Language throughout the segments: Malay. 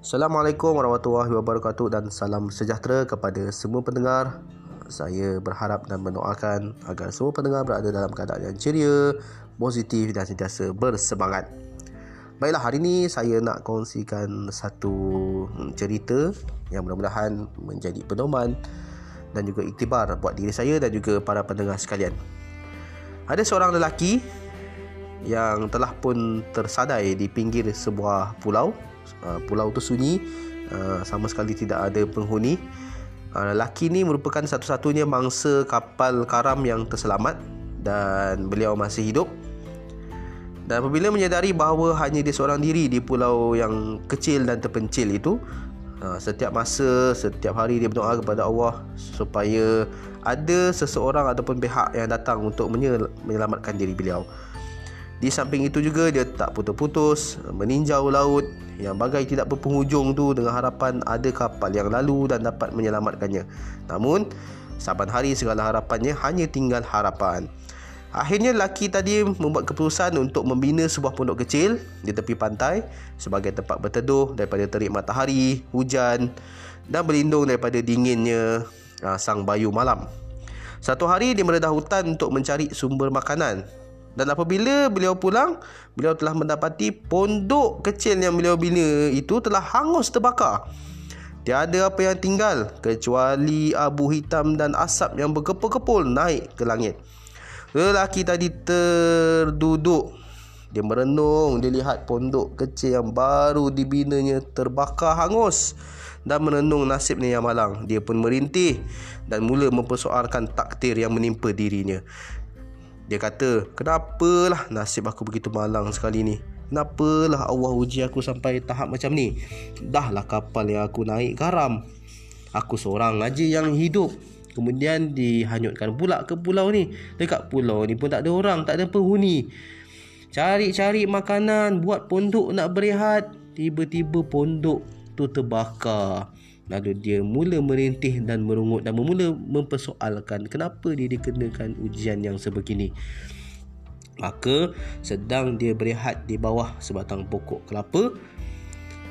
Assalamualaikum warahmatullahi wabarakatuh dan salam sejahtera kepada semua pendengar. Saya berharap dan mendoakan agar semua pendengar berada dalam keadaan yang ceria, positif dan sentiasa bersemangat. Baiklah, hari ini saya nak kongsikan satu cerita yang mudah-mudahan menjadi pedoman dan juga iktibar buat diri saya dan juga para pendengar sekalian. Ada seorang lelaki yang telah pun tersadai di pinggir sebuah pulau. Uh, pulau tu sunyi, uh, sama sekali tidak ada penghuni. Uh, lelaki ni merupakan satu-satunya mangsa kapal karam yang terselamat dan beliau masih hidup. Dan apabila menyadari bahawa hanya dia seorang diri di pulau yang kecil dan terpencil itu, setiap masa, setiap hari dia berdoa kepada Allah supaya ada seseorang ataupun pihak yang datang untuk menyelamatkan diri beliau. Di samping itu juga dia tak putus-putus meninjau laut yang bagai tidak berpenghujung tu dengan harapan ada kapal yang lalu dan dapat menyelamatkannya. Namun saban hari segala harapannya hanya tinggal harapan. Akhirnya lelaki tadi membuat keputusan untuk membina sebuah pondok kecil di tepi pantai sebagai tempat berteduh daripada terik matahari, hujan dan berlindung daripada dinginnya ah, sang bayu malam. Satu hari dia meredah hutan untuk mencari sumber makanan dan apabila beliau pulang, beliau telah mendapati pondok kecil yang beliau bina itu telah hangus terbakar. Tiada apa yang tinggal kecuali abu hitam dan asap yang berkepul-kepul naik ke langit. Lelaki tadi terduduk. Dia merenung, dia lihat pondok kecil yang baru dibinanya terbakar hangus dan merenung nasibnya yang malang. Dia pun merintih dan mula mempersoalkan takdir yang menimpa dirinya. Dia kata, kenapalah nasib aku begitu malang sekali ni? Kenapalah Allah uji aku sampai tahap macam ni? Dahlah kapal yang aku naik karam. Aku seorang aja yang hidup. Kemudian dihanyutkan pula ke pulau ni. Dekat pulau ni pun tak ada orang, tak ada penghuni. Cari-cari makanan, buat pondok nak berehat. Tiba-tiba pondok tu terbakar. Lalu dia mula merintih dan merungut dan mula mempersoalkan kenapa dia dikenakan ujian yang sebegini. Maka sedang dia berehat di bawah sebatang pokok kelapa,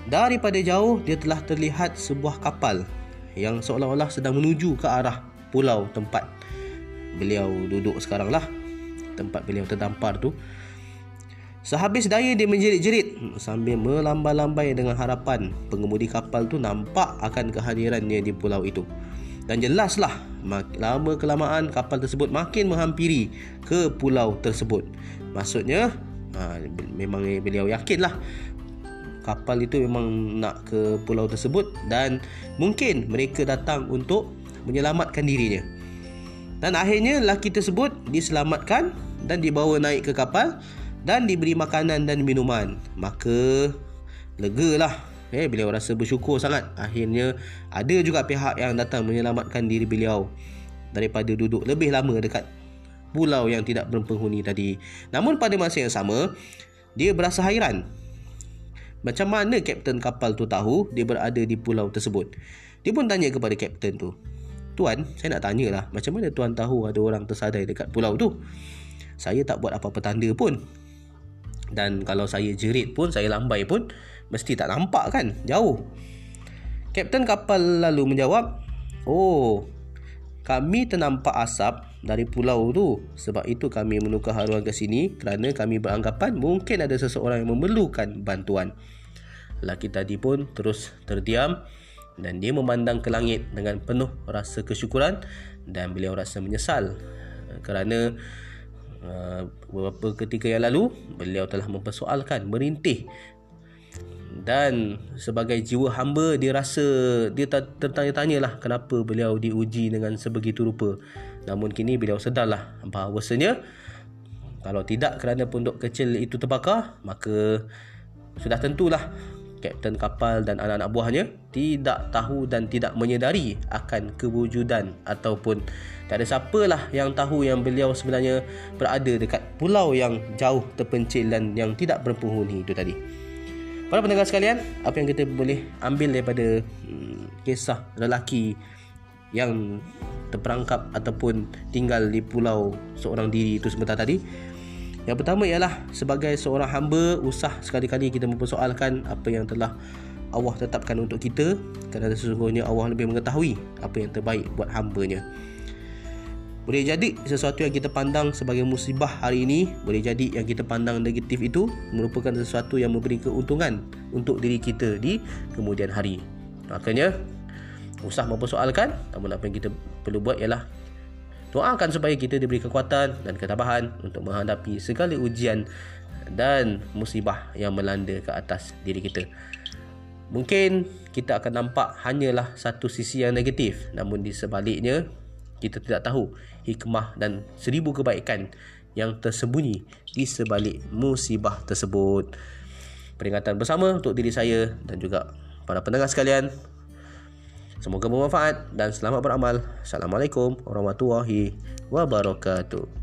daripada jauh dia telah terlihat sebuah kapal yang seolah-olah sedang menuju ke arah pulau tempat beliau duduk sekarang lah. Tempat beliau terdampar tu. Sehabis daya dia menjerit-jerit sambil melambai-lambai dengan harapan pengemudi kapal tu nampak akan kehadirannya di pulau itu. Dan jelaslah lama kelamaan kapal tersebut makin menghampiri ke pulau tersebut. Maksudnya ha, memang beliau yakinlah kapal itu memang nak ke pulau tersebut dan mungkin mereka datang untuk menyelamatkan dirinya. Dan akhirnya lelaki tersebut diselamatkan dan dibawa naik ke kapal dan diberi makanan dan minuman. Maka legalah. Eh beliau rasa bersyukur sangat. Akhirnya ada juga pihak yang datang menyelamatkan diri beliau daripada duduk lebih lama dekat pulau yang tidak berpenghuni tadi. Namun pada masa yang sama dia berasa hairan macam mana kapten kapal tu tahu dia berada di pulau tersebut? Dia pun tanya kepada kapten tu tuan saya nak tanyalah macam mana tuan tahu ada orang tersadai dekat pulau tu? Saya tak buat apa-apa tanda pun dan kalau saya jerit pun Saya lambai pun Mesti tak nampak kan? Jauh. Kapten kapal lalu menjawab Oh Kami ternampak asap Dari pulau tu. Sebab itu kami menukar haruan ke sini Kerana kami beranggapan Mungkin ada seseorang yang memerlukan bantuan. Lelaki tadi pun terus terdiam Dan dia memandang ke langit Dengan penuh rasa kesyukuran Dan beliau rasa menyesal Kerana Uh, beberapa ketika yang lalu beliau telah mempersoalkan merintih. Dan sebagai jiwa hamba dia rasa dia tertanya-tanya lah kenapa beliau diuji dengan sebegitu rupa. Namun kini beliau sedarlah bahawasanya kalau tidak kerana pondok kecil itu terbakar maka sudah tentulah kapten kapal dan anak-anak buahnya tidak tahu dan tidak menyedari akan kewujudan ataupun tak ada siapalah yang tahu yang beliau sebenarnya berada dekat pulau yang jauh terpencil dan yang tidak berpenghuni itu tadi. Para pendengar sekalian, apa yang kita boleh ambil daripada hmm, kisah lelaki yang terperangkap ataupun tinggal di pulau seorang diri itu sebentar tadi yang pertama ialah sebagai seorang hamba usah sekali-kali kita mempersoalkan apa yang telah Allah tetapkan untuk kita kerana sesungguhnya Allah lebih mengetahui apa yang terbaik buat hamba-Nya. Boleh jadi sesuatu yang kita pandang sebagai musibah hari ini Boleh jadi yang kita pandang negatif itu Merupakan sesuatu yang memberi keuntungan Untuk diri kita di kemudian hari Makanya Usah mempersoalkan Namun apa yang kita perlu buat ialah Doakan supaya kita diberi kekuatan dan ketabahan Untuk menghadapi segala ujian Dan musibah yang melanda ke atas diri kita Mungkin kita akan nampak hanyalah satu sisi yang negatif Namun di sebaliknya kita tidak tahu hikmah dan seribu kebaikan yang tersembunyi di sebalik musibah tersebut. Peringatan bersama untuk diri saya dan juga para pendengar sekalian. Semoga bermanfaat dan selamat beramal. Assalamualaikum warahmatullahi wabarakatuh.